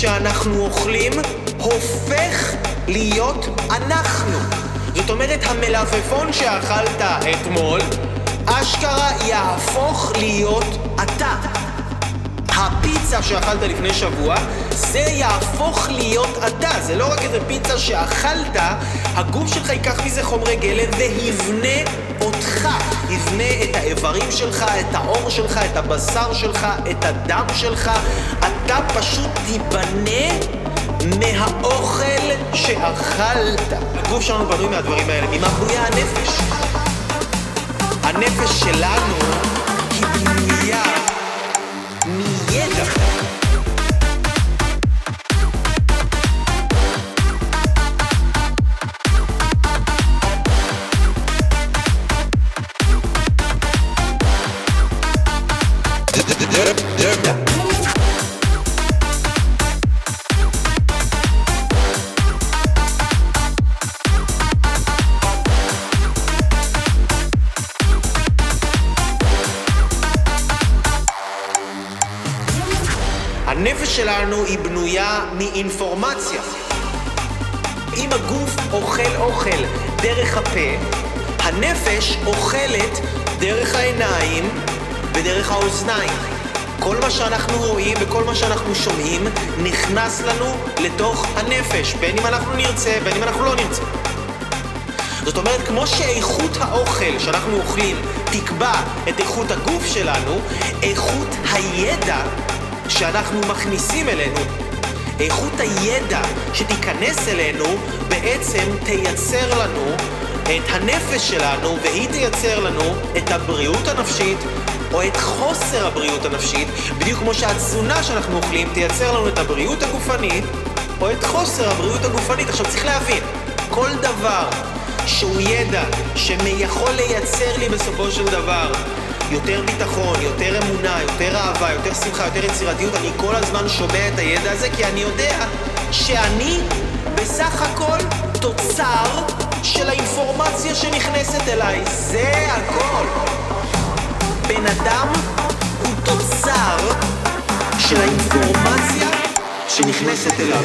שאנחנו אוכלים הופך להיות אנחנו. זאת אומרת, המלפפון שאכלת אתמול, אשכרה יהפוך להיות אתה. הפיצה שאכלת לפני שבוע, זה יהפוך להיות אתה. זה לא רק איזה פיצה שאכלת, הגוף שלך ייקח מזה חומרי גלם ויבנה אותך. יבנה את האיברים שלך, את העור שלך, את הבשר שלך, את הדם שלך. אתה פשוט תיבנה מהאוכל שאכלת. הגוף שלנו בנוי מהדברים האלה. ממה בנויה הנפש? הנפש שלנו הנפש שלנו היא בנויה מאינפורמציה. אם הגוף אוכל אוכל דרך הפה, הנפש אוכלת דרך העיניים ודרך האוזניים. כל מה שאנחנו רואים וכל מה שאנחנו שומעים נכנס לנו לתוך הנפש, בין אם אנחנו נרצה, בין אם אנחנו לא נרצה. זאת אומרת, כמו שאיכות האוכל שאנחנו אוכלים תקבע את איכות הגוף שלנו, איכות הידע שאנחנו מכניסים אלינו, איכות הידע שתיכנס אלינו, בעצם תייצר לנו את הנפש שלנו, והיא תייצר לנו את הבריאות הנפשית, או את חוסר הבריאות הנפשית, בדיוק כמו שהתזונה שאנחנו אוכלים תייצר לנו את הבריאות הגופנית, או את חוסר הבריאות הגופנית. עכשיו צריך להבין, כל דבר שהוא ידע שיכול לייצר לי בסופו של דבר יותר ביטחון, יותר אמונה, יותר אהבה, יותר שמחה, יותר יצירתיות, אני כל הזמן שומע את הידע הזה כי אני יודע שאני בסך הכל תוצר של האינפורמציה שנכנסת אליי. זה הכל. אדם הוא תוצר של האינפורמציה שנכנסת אליו.